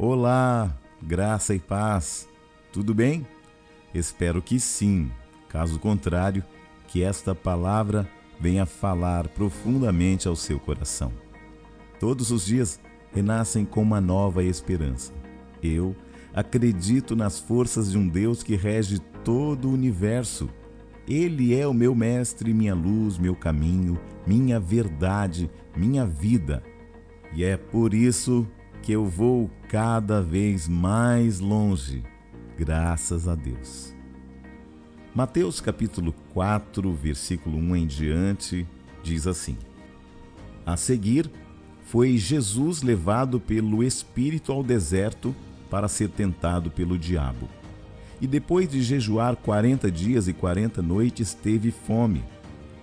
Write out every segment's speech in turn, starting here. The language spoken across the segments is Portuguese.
Olá, graça e paz. Tudo bem? Espero que sim. Caso contrário, que esta palavra venha falar profundamente ao seu coração. Todos os dias renascem com uma nova esperança. Eu acredito nas forças de um Deus que rege todo o universo. Ele é o meu mestre, minha luz, meu caminho, minha verdade, minha vida. E é por isso que eu vou cada vez mais longe, graças a Deus. Mateus capítulo 4, versículo 1 em diante, diz assim: A seguir, foi Jesus levado pelo Espírito ao deserto para ser tentado pelo diabo. E depois de jejuar quarenta dias e quarenta noites, teve fome.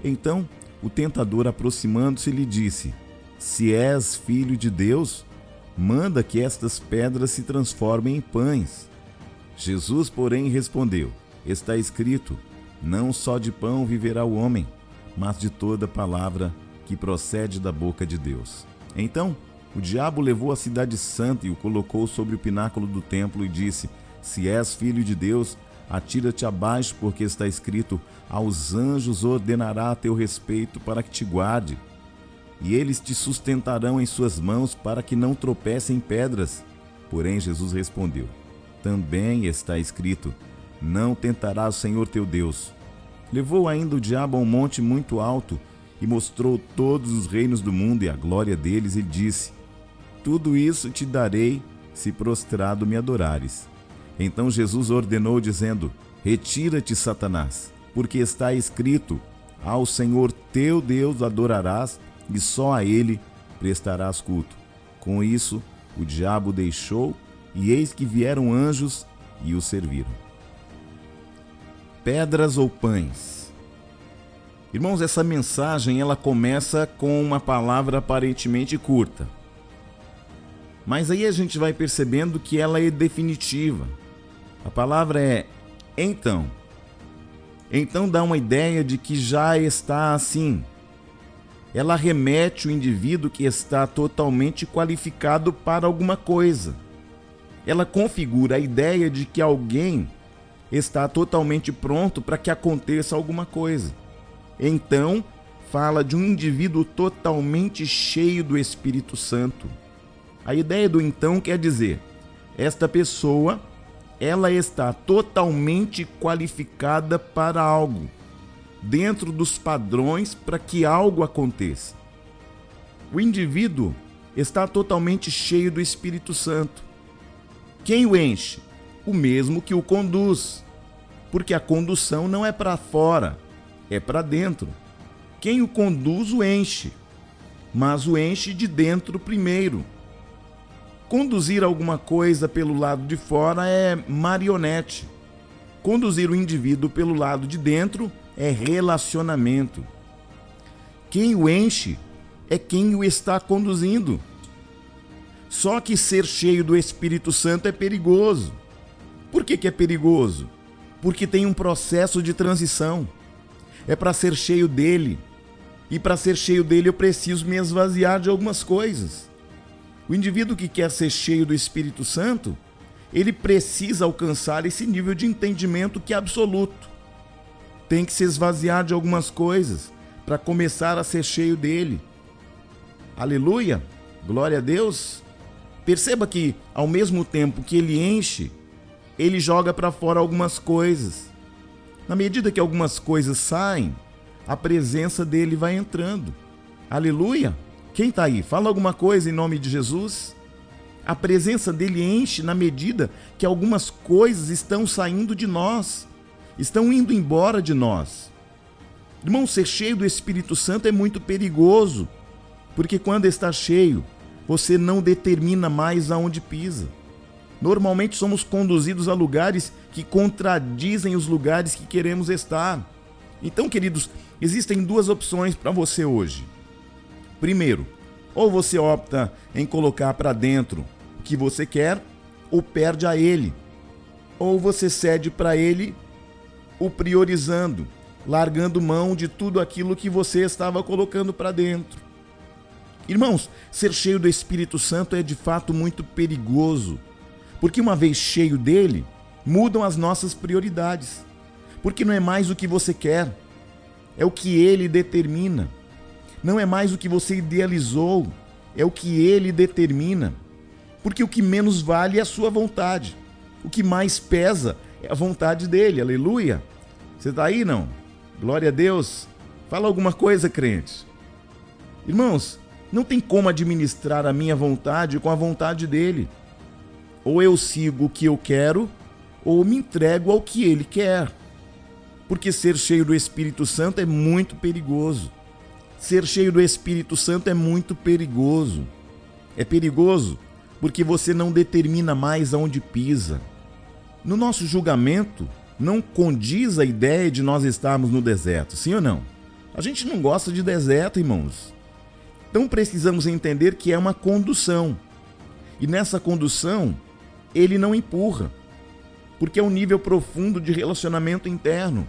Então o tentador, aproximando-se, lhe disse: Se és filho de Deus, manda que estas pedras se transformem em pães. Jesus, porém, respondeu: Está escrito: Não só de pão viverá o homem, mas de toda palavra que procede da boca de Deus. Então, o diabo levou a cidade santa e o colocou sobre o pináculo do templo e disse: Se és filho de Deus, atira-te abaixo, porque está escrito: Aos anjos ordenará a teu respeito para que te guarde e eles te sustentarão em suas mãos para que não tropece em pedras. Porém, Jesus respondeu: Também está escrito: Não tentarás o Senhor teu Deus. Levou ainda o diabo a um monte muito alto e mostrou todos os reinos do mundo e a glória deles, e disse: Tudo isso te darei se prostrado me adorares. Então Jesus ordenou, dizendo: Retira-te, Satanás, porque está escrito: Ao Senhor teu Deus adorarás e só a ele prestarás culto. Com isso, o diabo deixou, e eis que vieram anjos e o serviram. Pedras ou pães? Irmãos, essa mensagem ela começa com uma palavra aparentemente curta. Mas aí a gente vai percebendo que ela é definitiva. A palavra é então. Então dá uma ideia de que já está assim, ela remete o indivíduo que está totalmente qualificado para alguma coisa. Ela configura a ideia de que alguém está totalmente pronto para que aconteça alguma coisa. Então, fala de um indivíduo totalmente cheio do Espírito Santo. A ideia do então quer dizer, esta pessoa, ela está totalmente qualificada para algo dentro dos padrões para que algo aconteça. O indivíduo está totalmente cheio do Espírito Santo. Quem o enche? O mesmo que o conduz. Porque a condução não é para fora, é para dentro. Quem o conduz o enche, mas o enche de dentro primeiro. Conduzir alguma coisa pelo lado de fora é marionete. Conduzir o indivíduo pelo lado de dentro é relacionamento. Quem o enche é quem o está conduzindo. Só que ser cheio do Espírito Santo é perigoso. Por que, que é perigoso? Porque tem um processo de transição. É para ser cheio dele. E para ser cheio dele eu preciso me esvaziar de algumas coisas. O indivíduo que quer ser cheio do Espírito Santo, ele precisa alcançar esse nível de entendimento que é absoluto tem que se esvaziar de algumas coisas para começar a ser cheio dele. Aleluia! Glória a Deus! Perceba que, ao mesmo tempo que ele enche, ele joga para fora algumas coisas. Na medida que algumas coisas saem, a presença dele vai entrando. Aleluia! Quem está aí? Fala alguma coisa em nome de Jesus. A presença dele enche na medida que algumas coisas estão saindo de nós estão indo embora de nós. Irmão, ser cheio do Espírito Santo é muito perigoso, porque quando está cheio, você não determina mais aonde pisa. Normalmente somos conduzidos a lugares que contradizem os lugares que queremos estar. Então, queridos, existem duas opções para você hoje. Primeiro, ou você opta em colocar para dentro o que você quer, ou perde a ele. Ou você cede para ele o priorizando, largando mão de tudo aquilo que você estava colocando para dentro. Irmãos, ser cheio do Espírito Santo é de fato muito perigoso, porque uma vez cheio dele, mudam as nossas prioridades. Porque não é mais o que você quer, é o que ele determina. Não é mais o que você idealizou, é o que ele determina. Porque o que menos vale é a sua vontade. O que mais pesa é a vontade dele. Aleluia. Você está aí, não? Glória a Deus. Fala alguma coisa, crente. Irmãos, não tem como administrar a minha vontade com a vontade dele. Ou eu sigo o que eu quero, ou me entrego ao que ele quer. Porque ser cheio do Espírito Santo é muito perigoso. Ser cheio do Espírito Santo é muito perigoso. É perigoso porque você não determina mais aonde pisa. No nosso julgamento, não condiz a ideia de nós estarmos no deserto, sim ou não? A gente não gosta de deserto, irmãos. Então precisamos entender que é uma condução. E nessa condução, ele não empurra, porque é um nível profundo de relacionamento interno.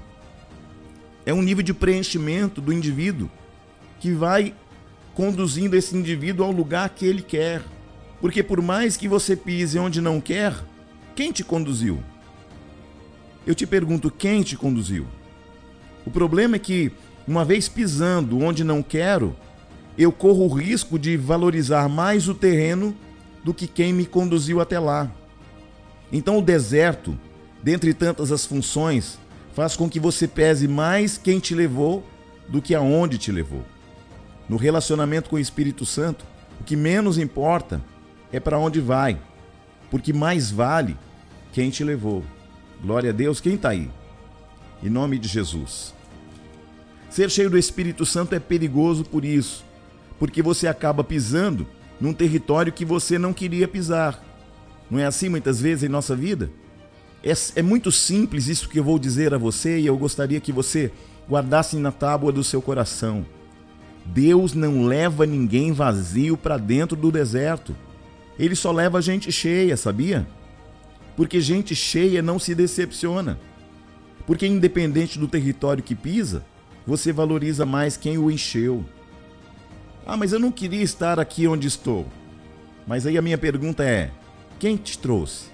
É um nível de preenchimento do indivíduo que vai conduzindo esse indivíduo ao lugar que ele quer. Porque por mais que você pise onde não quer, quem te conduziu? Eu te pergunto, quem te conduziu? O problema é que, uma vez pisando onde não quero, eu corro o risco de valorizar mais o terreno do que quem me conduziu até lá. Então, o deserto, dentre tantas as funções, faz com que você pese mais quem te levou do que aonde te levou. No relacionamento com o Espírito Santo, o que menos importa é para onde vai, porque mais vale quem te levou. Glória a Deus, quem está aí? Em nome de Jesus. Ser cheio do Espírito Santo é perigoso por isso, porque você acaba pisando num território que você não queria pisar. Não é assim muitas vezes em nossa vida? É, é, muito simples isso que eu vou dizer a você e eu gostaria que você guardasse na tábua do seu coração. Deus não leva ninguém vazio para dentro do deserto. Ele só leva gente cheia, sabia? Porque gente cheia não se decepciona. Porque, independente do território que pisa, você valoriza mais quem o encheu. Ah, mas eu não queria estar aqui onde estou. Mas aí a minha pergunta é: quem te trouxe?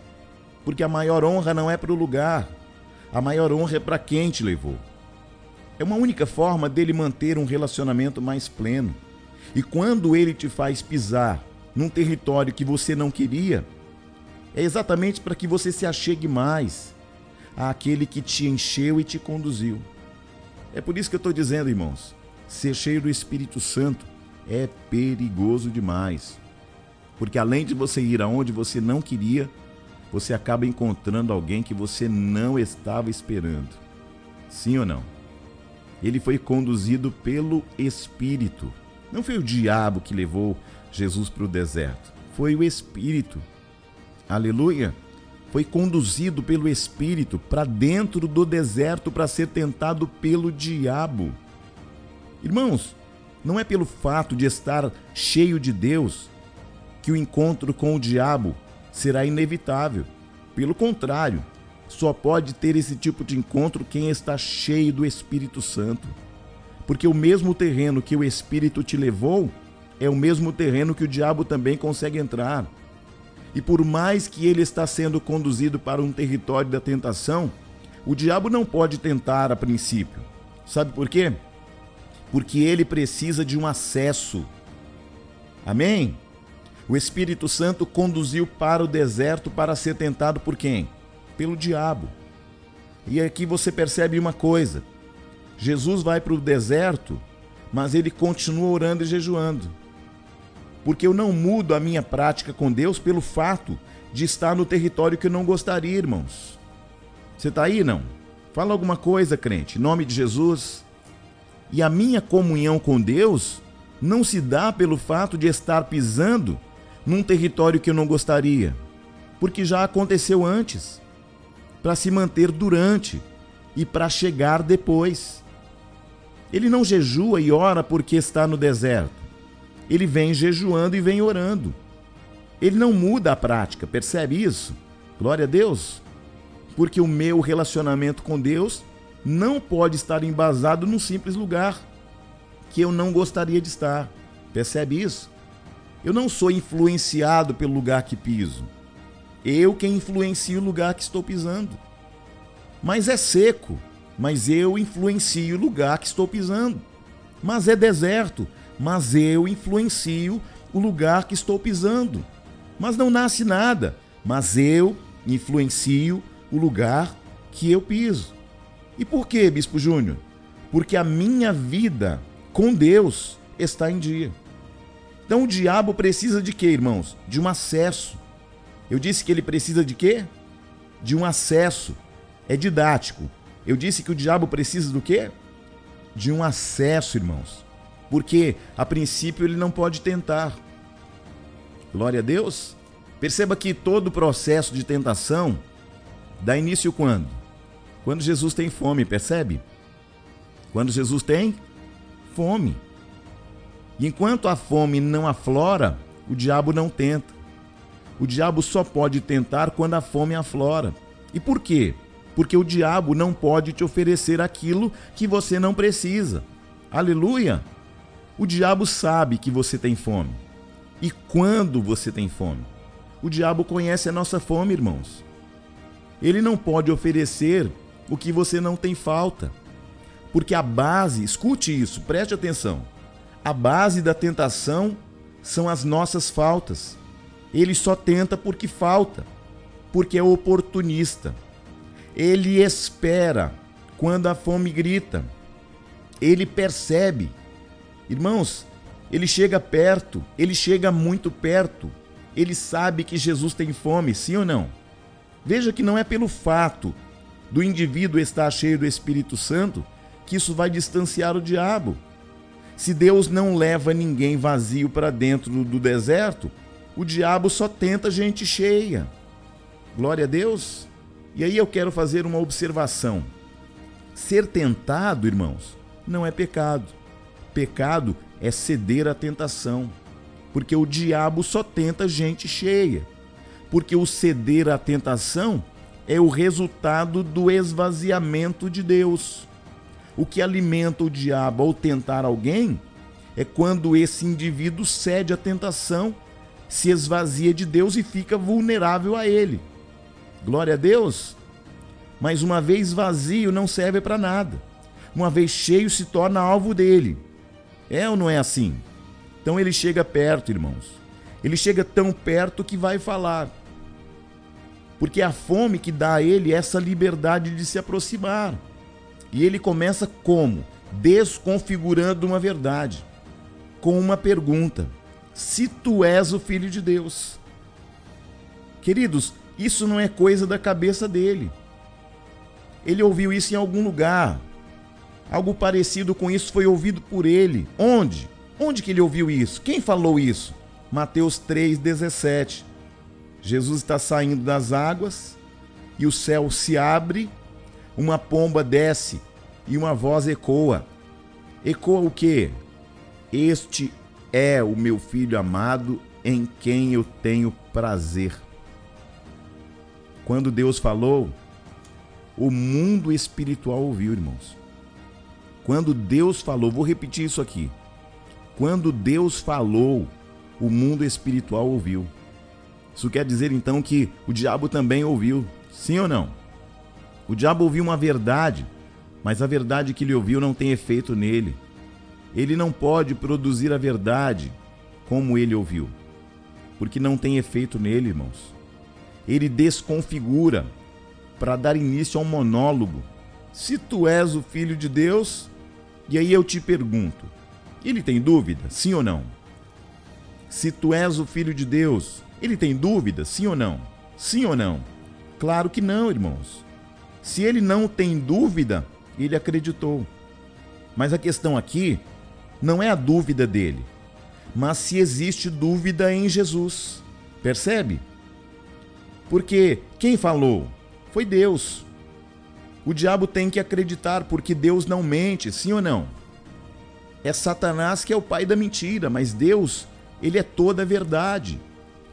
Porque a maior honra não é para o lugar, a maior honra é para quem te levou. É uma única forma dele manter um relacionamento mais pleno. E quando ele te faz pisar num território que você não queria, é exatamente para que você se achegue mais àquele que te encheu e te conduziu. É por isso que eu estou dizendo, irmãos, ser cheio do Espírito Santo é perigoso demais. Porque além de você ir aonde você não queria, você acaba encontrando alguém que você não estava esperando. Sim ou não? Ele foi conduzido pelo Espírito. Não foi o diabo que levou Jesus para o deserto, foi o Espírito. Aleluia! Foi conduzido pelo Espírito para dentro do deserto para ser tentado pelo diabo. Irmãos, não é pelo fato de estar cheio de Deus que o encontro com o diabo será inevitável. Pelo contrário, só pode ter esse tipo de encontro quem está cheio do Espírito Santo. Porque o mesmo terreno que o Espírito te levou é o mesmo terreno que o diabo também consegue entrar. E por mais que ele está sendo conduzido para um território da tentação, o diabo não pode tentar a princípio. Sabe por quê? Porque ele precisa de um acesso. Amém? O Espírito Santo conduziu para o deserto para ser tentado por quem? Pelo diabo. E aqui você percebe uma coisa: Jesus vai para o deserto, mas ele continua orando e jejuando porque eu não mudo a minha prática com Deus pelo fato de estar no território que eu não gostaria, irmãos. Você está aí, não? Fala alguma coisa, crente, em nome de Jesus. E a minha comunhão com Deus não se dá pelo fato de estar pisando num território que eu não gostaria, porque já aconteceu antes, para se manter durante e para chegar depois. Ele não jejua e ora porque está no deserto ele vem jejuando e vem orando. Ele não muda a prática, percebe isso? Glória a Deus. Porque o meu relacionamento com Deus não pode estar embasado num simples lugar que eu não gostaria de estar. Percebe isso? Eu não sou influenciado pelo lugar que piso. Eu quem influencio o lugar que estou pisando. Mas é seco, mas eu influencio o lugar que estou pisando. Mas é deserto, mas eu influencio o lugar que estou pisando. Mas não nasce nada, mas eu influencio o lugar que eu piso. E por que, Bispo Júnior? Porque a minha vida com Deus está em dia. Então o diabo precisa de quê, irmãos? De um acesso. Eu disse que ele precisa de quê? De um acesso. É didático. Eu disse que o diabo precisa do quê? De um acesso, irmãos. Porque a princípio ele não pode tentar. Glória a Deus. Perceba que todo o processo de tentação dá início quando? Quando Jesus tem fome, percebe? Quando Jesus tem fome. Enquanto a fome não aflora, o diabo não tenta. O diabo só pode tentar quando a fome aflora. E por quê? Porque o diabo não pode te oferecer aquilo que você não precisa. Aleluia! O diabo sabe que você tem fome. E quando você tem fome? O diabo conhece a nossa fome, irmãos. Ele não pode oferecer o que você não tem falta. Porque a base, escute isso, preste atenção. A base da tentação são as nossas faltas. Ele só tenta porque falta, porque é oportunista. Ele espera quando a fome grita. Ele percebe. Irmãos, ele chega perto, ele chega muito perto ele sabe que Jesus tem fome, sim ou não? Veja que não é pelo fato do indivíduo estar cheio do Espírito Santo que isso vai distanciar o diabo. Se Deus não leva ninguém vazio para dentro do deserto, o diabo só tenta gente cheia. Glória a Deus. E aí eu quero fazer uma observação. Ser tentado, irmãos, não é pecado. Pecado é ceder à tentação porque o diabo só tenta gente cheia. Porque o ceder à tentação é o resultado do esvaziamento de Deus. O que alimenta o diabo ao tentar alguém é quando esse indivíduo cede à tentação, se esvazia de Deus e fica vulnerável a ele. Glória a Deus! Mas uma vez vazio não serve para nada. Uma vez cheio se torna alvo dele. É ou não é assim? Então ele chega perto, irmãos. Ele chega tão perto que vai falar. Porque é a fome que dá a ele essa liberdade de se aproximar. E ele começa como? Desconfigurando uma verdade. Com uma pergunta: Se tu és o filho de Deus. Queridos, isso não é coisa da cabeça dele. Ele ouviu isso em algum lugar. Algo parecido com isso foi ouvido por ele. Onde? Onde que ele ouviu isso? Quem falou isso? Mateus 3,17. Jesus está saindo das águas e o céu se abre, uma pomba desce e uma voz ecoa. Ecoa o quê? Este é o meu filho amado em quem eu tenho prazer. Quando Deus falou, o mundo espiritual ouviu, irmãos. Quando Deus falou, vou repetir isso aqui. Quando Deus falou, o mundo espiritual ouviu. Isso quer dizer então que o diabo também ouviu, sim ou não? O diabo ouviu uma verdade, mas a verdade que ele ouviu não tem efeito nele. Ele não pode produzir a verdade como ele ouviu, porque não tem efeito nele, irmãos. Ele desconfigura para dar início a um monólogo. Se tu és o filho de Deus, e aí eu te pergunto: ele tem dúvida? Sim ou não? Se tu és o filho de Deus, ele tem dúvida? Sim ou não? Sim ou não? Claro que não, irmãos. Se ele não tem dúvida, ele acreditou. Mas a questão aqui não é a dúvida dele, mas se existe dúvida em Jesus. Percebe? Porque quem falou? Foi Deus. O diabo tem que acreditar porque Deus não mente, sim ou não? É Satanás que é o pai da mentira, mas Deus, ele é toda a verdade.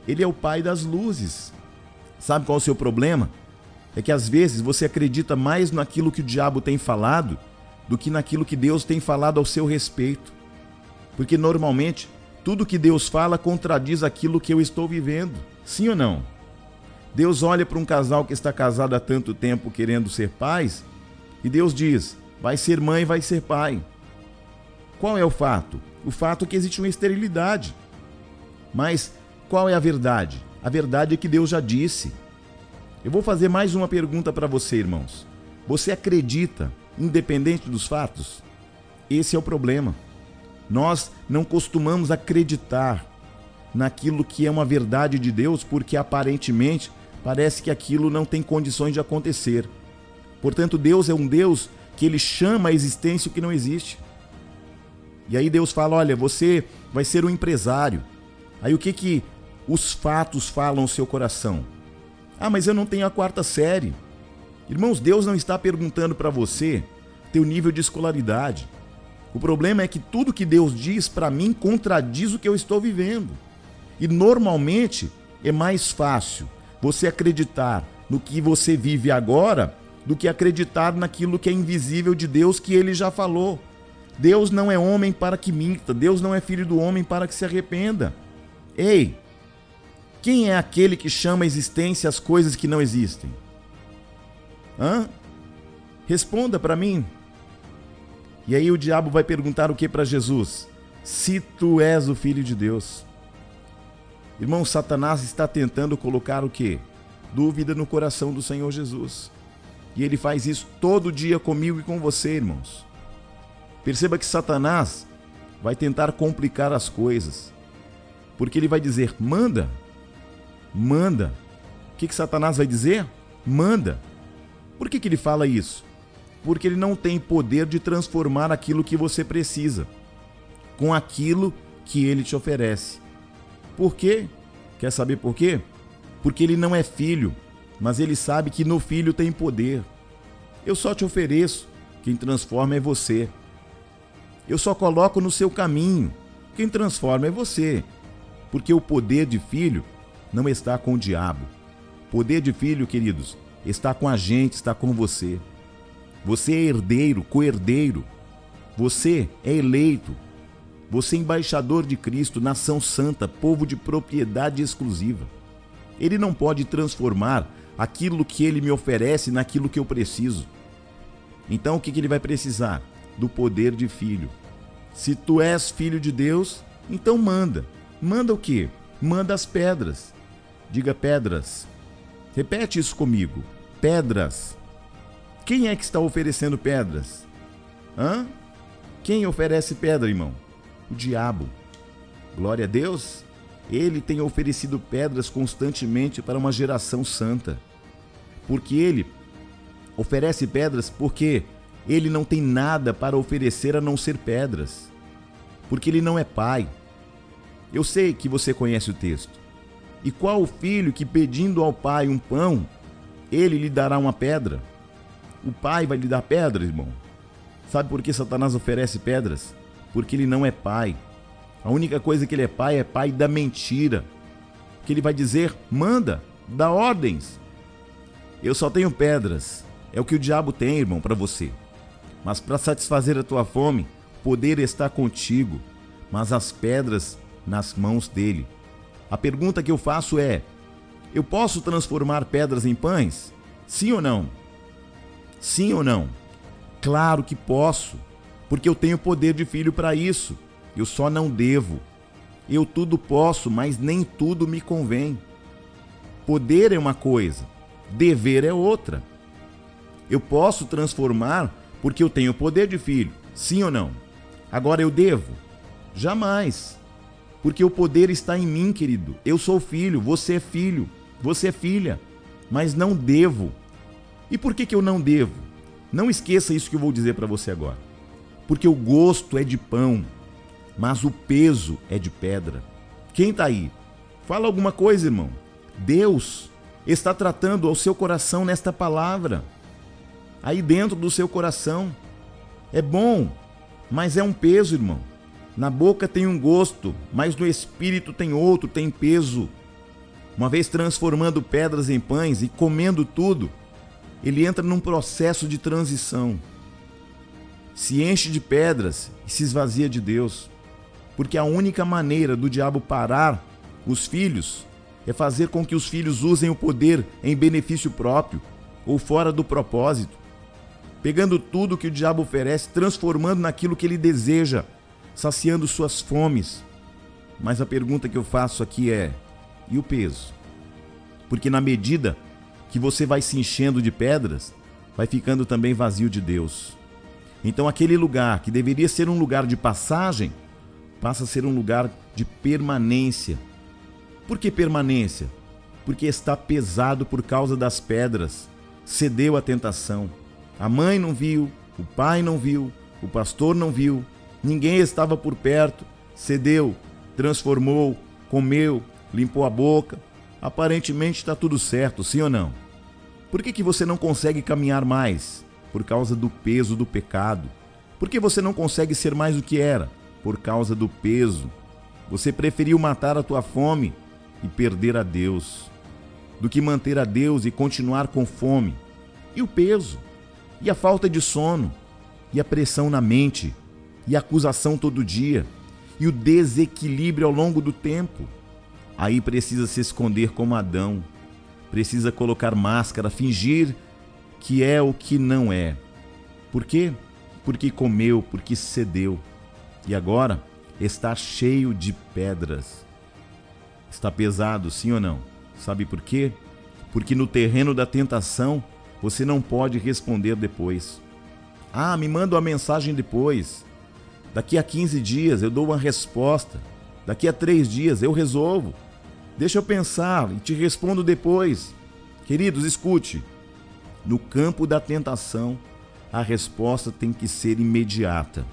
Ele é o pai das luzes. Sabe qual é o seu problema? É que às vezes você acredita mais naquilo que o diabo tem falado do que naquilo que Deus tem falado ao seu respeito. Porque normalmente tudo que Deus fala contradiz aquilo que eu estou vivendo. Sim ou não? Deus olha para um casal que está casado há tanto tempo querendo ser pais e Deus diz: vai ser mãe, vai ser pai. Qual é o fato? O fato é que existe uma esterilidade. Mas qual é a verdade? A verdade é que Deus já disse. Eu vou fazer mais uma pergunta para você, irmãos. Você acredita, independente dos fatos? Esse é o problema. Nós não costumamos acreditar naquilo que é uma verdade de Deus porque aparentemente parece que aquilo não tem condições de acontecer. Portanto, Deus é um Deus que ele chama a existência o que não existe. E aí Deus fala: "Olha, você vai ser um empresário". Aí o que que os fatos falam ao seu coração? Ah, mas eu não tenho a quarta série. Irmãos, Deus não está perguntando para você teu nível de escolaridade. O problema é que tudo que Deus diz para mim contradiz o que eu estou vivendo. E normalmente é mais fácil você acreditar no que você vive agora do que acreditar naquilo que é invisível de Deus que ele já falou. Deus não é homem para que minta, Deus não é filho do homem para que se arrependa. Ei, quem é aquele que chama a existência as coisas que não existem? Hã? Responda para mim. E aí o diabo vai perguntar o que para Jesus? Se tu és o filho de Deus. Irmão, Satanás está tentando colocar o que? Dúvida no coração do Senhor Jesus. E ele faz isso todo dia comigo e com você, irmãos. Perceba que Satanás vai tentar complicar as coisas. Porque ele vai dizer: manda, manda. O que, que Satanás vai dizer? Manda. Por que, que ele fala isso? porque ele não tem poder de transformar aquilo que você precisa com aquilo que ele te oferece. Por quê? Quer saber por quê? Porque ele não é filho, mas ele sabe que no filho tem poder. Eu só te ofereço, quem transforma é você. Eu só coloco no seu caminho, quem transforma é você. Porque o poder de filho não está com o diabo. Poder de filho, queridos, está com a gente, está com você. Você é herdeiro, co-herdeiro. Você é eleito. Você é embaixador de Cristo, nação santa, povo de propriedade exclusiva. Ele não pode transformar aquilo que ele me oferece naquilo que eu preciso. Então o que ele vai precisar? Do poder de filho. Se tu és filho de Deus, então manda. Manda o quê? Manda as pedras. Diga pedras. Repete isso comigo. Pedras. Quem é que está oferecendo pedras? Hã? Quem oferece pedra, irmão? O diabo. Glória a Deus. Ele tem oferecido pedras constantemente para uma geração santa. Porque ele oferece pedras porque ele não tem nada para oferecer a não ser pedras. Porque ele não é pai. Eu sei que você conhece o texto. E qual o filho que pedindo ao pai um pão, ele lhe dará uma pedra? O pai vai lhe dar pedras, irmão. Sabe por que Satanás oferece pedras? Porque ele não é pai. A única coisa que ele é pai é pai da mentira. Que ele vai dizer: manda, dá ordens. Eu só tenho pedras. É o que o diabo tem, irmão, para você. Mas para satisfazer a tua fome, poder está contigo, mas as pedras nas mãos dele. A pergunta que eu faço é: eu posso transformar pedras em pães? Sim ou não? Sim ou não? Claro que posso, porque eu tenho poder de filho para isso. Eu só não devo. Eu tudo posso, mas nem tudo me convém. Poder é uma coisa, dever é outra. Eu posso transformar porque eu tenho poder de filho, sim ou não? Agora eu devo? Jamais. Porque o poder está em mim, querido. Eu sou filho, você é filho, você é filha, mas não devo. E por que, que eu não devo? Não esqueça isso que eu vou dizer para você agora. Porque o gosto é de pão, mas o peso é de pedra. Quem está aí? Fala alguma coisa, irmão. Deus está tratando ao seu coração nesta palavra. Aí dentro do seu coração. É bom, mas é um peso, irmão. Na boca tem um gosto, mas no espírito tem outro, tem peso. Uma vez transformando pedras em pães e comendo tudo, ele entra num processo de transição. Se enche de pedras e se esvazia de Deus. Porque a única maneira do diabo parar os filhos é fazer com que os filhos usem o poder em benefício próprio ou fora do propósito, pegando tudo que o diabo oferece, transformando naquilo que ele deseja, saciando suas fomes. Mas a pergunta que eu faço aqui é: e o peso? Porque na medida que você vai se enchendo de pedras, vai ficando também vazio de Deus. Então aquele lugar que deveria ser um lugar de passagem, passa a ser um lugar de permanência. Por que permanência? Porque está pesado por causa das pedras. Cedeu à tentação. A mãe não viu, o pai não viu, o pastor não viu, ninguém estava por perto. Cedeu, transformou, comeu, limpou a boca. Aparentemente está tudo certo, sim ou não? Por que, que você não consegue caminhar mais? Por causa do peso do pecado. Por que você não consegue ser mais do que era? Por causa do peso. Você preferiu matar a tua fome e perder a Deus, do que manter a Deus e continuar com fome. E o peso? E a falta de sono? E a pressão na mente? E a acusação todo dia? E o desequilíbrio ao longo do tempo? Aí precisa se esconder como Adão precisa colocar máscara, fingir que é o que não é. Por quê? Porque comeu, porque cedeu. E agora está cheio de pedras. Está pesado, sim ou não? Sabe por quê? Porque no terreno da tentação você não pode responder depois. Ah, me manda uma mensagem depois. Daqui a 15 dias eu dou uma resposta. Daqui a três dias eu resolvo. Deixa eu pensar e te respondo depois. Queridos, escute. No campo da tentação, a resposta tem que ser imediata.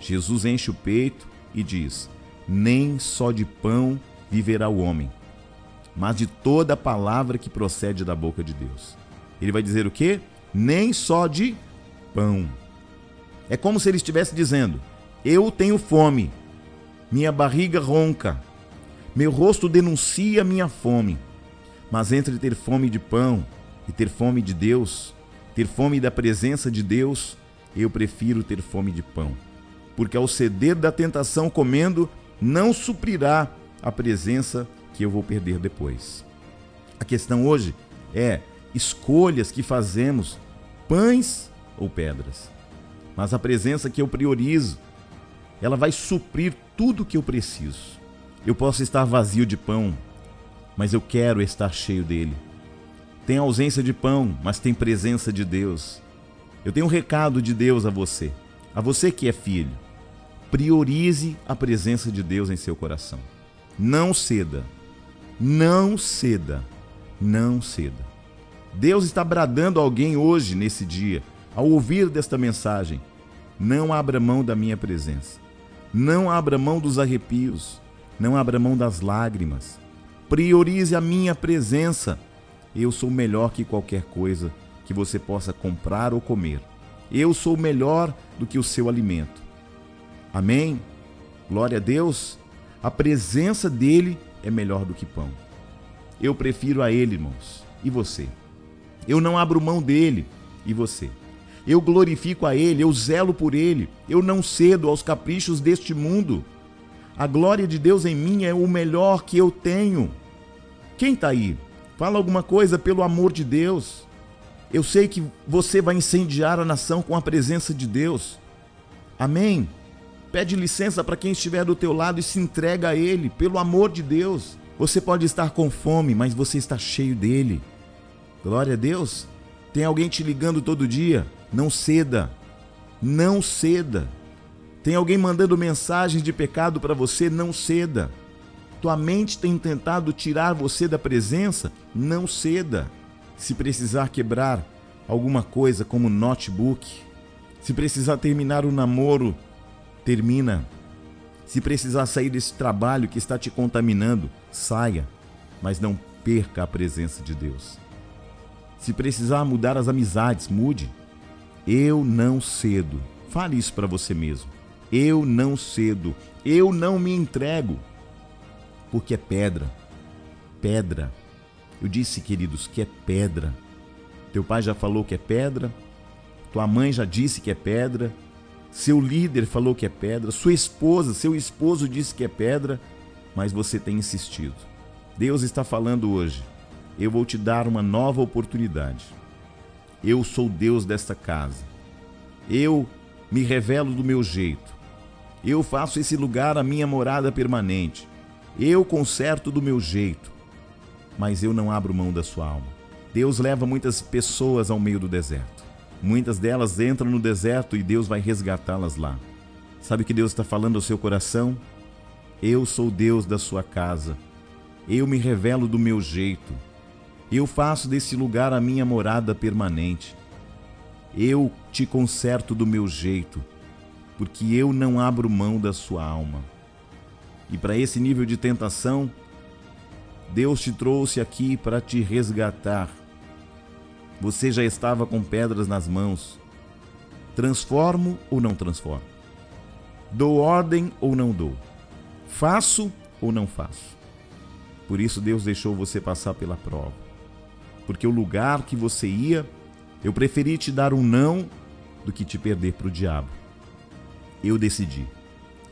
Jesus enche o peito e diz: Nem só de pão viverá o homem, mas de toda a palavra que procede da boca de Deus. Ele vai dizer o quê? Nem só de pão. É como se ele estivesse dizendo: Eu tenho fome, minha barriga ronca, meu rosto denuncia minha fome. Mas entre ter fome de pão e ter fome de Deus, ter fome da presença de Deus, eu prefiro ter fome de pão. Porque ao ceder da tentação comendo, não suprirá a presença que eu vou perder depois. A questão hoje é escolhas que fazemos, pães ou pedras. Mas a presença que eu priorizo, ela vai suprir tudo que eu preciso. Eu posso estar vazio de pão, mas eu quero estar cheio dele. Tem ausência de pão, mas tem presença de Deus. Eu tenho um recado de Deus a você, a você que é filho. Priorize a presença de Deus em seu coração. Não ceda. Não ceda. Não ceda. Deus está bradando a alguém hoje, nesse dia, ao ouvir desta mensagem. Não abra mão da minha presença. Não abra mão dos arrepios. Não abra mão das lágrimas. Priorize a minha presença. Eu sou melhor que qualquer coisa que você possa comprar ou comer. Eu sou melhor do que o seu alimento. Amém? Glória a Deus. A presença dele é melhor do que pão. Eu prefiro a ele, irmãos. E você? Eu não abro mão dele. E você? Eu glorifico a ele, eu zelo por ele, eu não cedo aos caprichos deste mundo. A glória de Deus em mim é o melhor que eu tenho. Quem está aí? Fala alguma coisa pelo amor de Deus. Eu sei que você vai incendiar a nação com a presença de Deus. Amém? Pede licença para quem estiver do teu lado e se entrega a Ele, pelo amor de Deus. Você pode estar com fome, mas você está cheio dele. Glória a Deus. Tem alguém te ligando todo dia? Não ceda. Não ceda. Tem alguém mandando mensagens de pecado para você? Não ceda. Tua mente tem tentado tirar você da presença? Não ceda. Se precisar quebrar alguma coisa como notebook, se precisar terminar o namoro, termina. Se precisar sair desse trabalho que está te contaminando, saia, mas não perca a presença de Deus. Se precisar mudar as amizades, mude. Eu não cedo. Fale isso para você mesmo. Eu não cedo, eu não me entrego, porque é pedra, pedra. Eu disse, queridos, que é pedra. Teu pai já falou que é pedra, tua mãe já disse que é pedra, seu líder falou que é pedra, sua esposa, seu esposo disse que é pedra, mas você tem insistido. Deus está falando hoje: eu vou te dar uma nova oportunidade. Eu sou Deus desta casa. Eu me revelo do meu jeito. Eu faço esse lugar a minha morada permanente. Eu conserto do meu jeito. Mas eu não abro mão da sua alma. Deus leva muitas pessoas ao meio do deserto. Muitas delas entram no deserto e Deus vai resgatá-las lá. Sabe o que Deus está falando ao seu coração? Eu sou Deus da sua casa. Eu me revelo do meu jeito. Eu faço desse lugar a minha morada permanente. Eu te conserto do meu jeito, porque eu não abro mão da sua alma. E para esse nível de tentação, Deus te trouxe aqui para te resgatar você já estava com pedras nas mãos. Transformo ou não transformo? Dou ordem ou não dou? Faço ou não faço? Por isso Deus deixou você passar pela prova. Porque o lugar que você ia, eu preferi te dar um não do que te perder para o diabo. Eu decidi.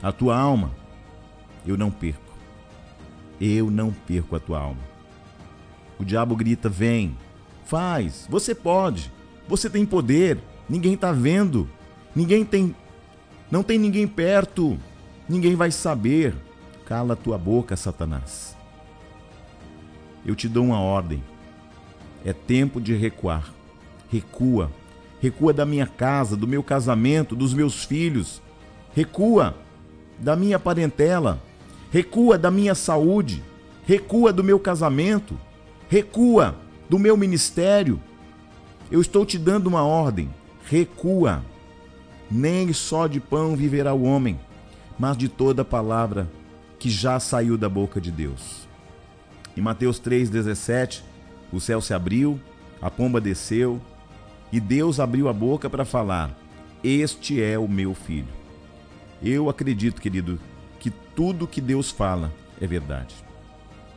A tua alma, eu não perco. Eu não perco a tua alma. O diabo grita: vem, Faz, você pode. Você tem poder. Ninguém está vendo. Ninguém tem não tem ninguém perto. Ninguém vai saber. Cala tua boca, Satanás. Eu te dou uma ordem. É tempo de recuar. Recua. Recua da minha casa, do meu casamento, dos meus filhos. Recua da minha parentela. Recua da minha saúde. Recua do meu casamento. Recua do meu ministério, eu estou te dando uma ordem: recua. Nem só de pão viverá o homem, mas de toda palavra que já saiu da boca de Deus. Em Mateus 3,17, o céu se abriu, a pomba desceu, e Deus abriu a boca para falar: Este é o meu filho. Eu acredito, querido, que tudo que Deus fala é verdade.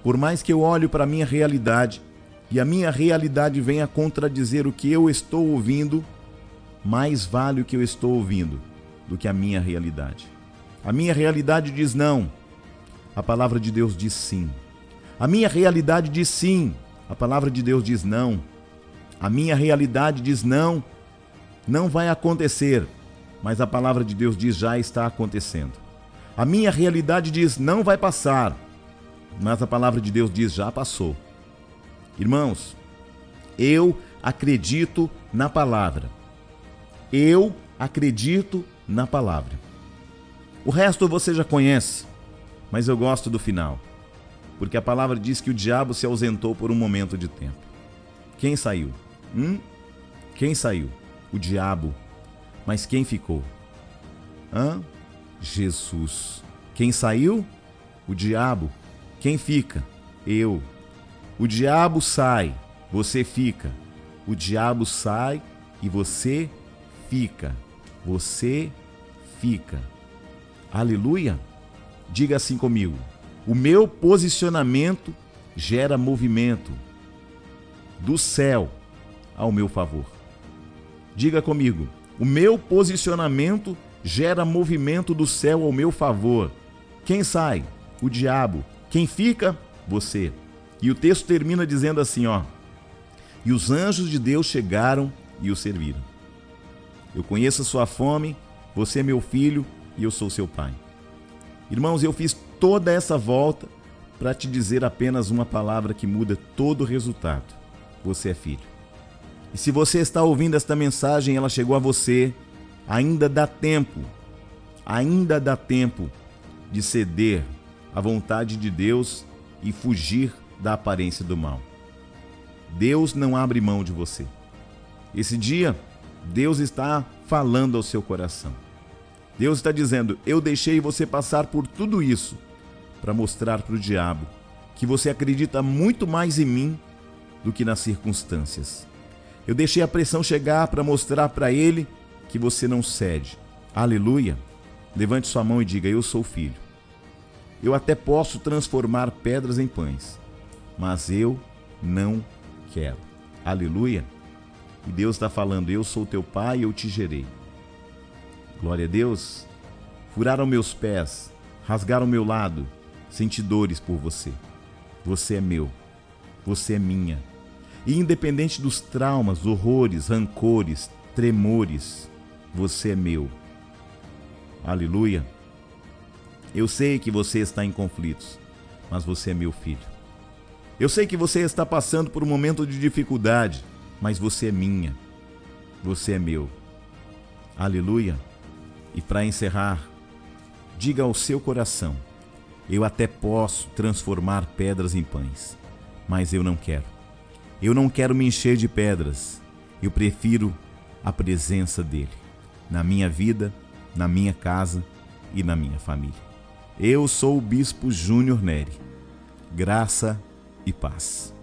Por mais que eu olhe para a minha realidade e a minha realidade vem a contradizer o que eu estou ouvindo, mais vale o que eu estou ouvindo do que a minha realidade. A minha realidade diz não, a palavra de Deus diz sim. A minha realidade diz sim, a palavra de Deus diz não. A minha realidade diz não, não vai acontecer, mas a palavra de Deus diz já está acontecendo. A minha realidade diz não vai passar, mas a palavra de Deus diz já passou. Irmãos, eu acredito na palavra. Eu acredito na palavra. O resto você já conhece, mas eu gosto do final, porque a palavra diz que o diabo se ausentou por um momento de tempo. Quem saiu? Hum? Quem saiu? O diabo. Mas quem ficou? Hã? Jesus. Quem saiu? O diabo. Quem fica? Eu. O diabo sai, você fica. O diabo sai e você fica. Você fica. Aleluia? Diga assim comigo. O meu posicionamento gera movimento do céu ao meu favor. Diga comigo. O meu posicionamento gera movimento do céu ao meu favor. Quem sai? O diabo. Quem fica? Você. E o texto termina dizendo assim, ó: E os anjos de Deus chegaram e o serviram. Eu conheço a sua fome, você é meu filho e eu sou seu pai. Irmãos, eu fiz toda essa volta para te dizer apenas uma palavra que muda todo o resultado. Você é filho. E se você está ouvindo esta mensagem, ela chegou a você, ainda dá tempo, ainda dá tempo de ceder à vontade de Deus e fugir da aparência do mal. Deus não abre mão de você. Esse dia, Deus está falando ao seu coração. Deus está dizendo: Eu deixei você passar por tudo isso para mostrar para o diabo que você acredita muito mais em mim do que nas circunstâncias. Eu deixei a pressão chegar para mostrar para ele que você não cede. Aleluia! Levante sua mão e diga: Eu sou filho. Eu até posso transformar pedras em pães mas eu não quero. Aleluia. E Deus está falando: Eu sou teu pai, eu te gerei. Glória a Deus. Furaram meus pés, rasgaram meu lado, senti dores por você. Você é meu, você é minha. E independente dos traumas, horrores, rancores, tremores, você é meu. Aleluia. Eu sei que você está em conflitos, mas você é meu filho. Eu sei que você está passando por um momento de dificuldade, mas você é minha. Você é meu. Aleluia. E para encerrar, diga ao seu coração: eu até posso transformar pedras em pães, mas eu não quero. Eu não quero me encher de pedras. Eu prefiro a presença dele na minha vida, na minha casa e na minha família. Eu sou o bispo Júnior Neri. Graça e paz.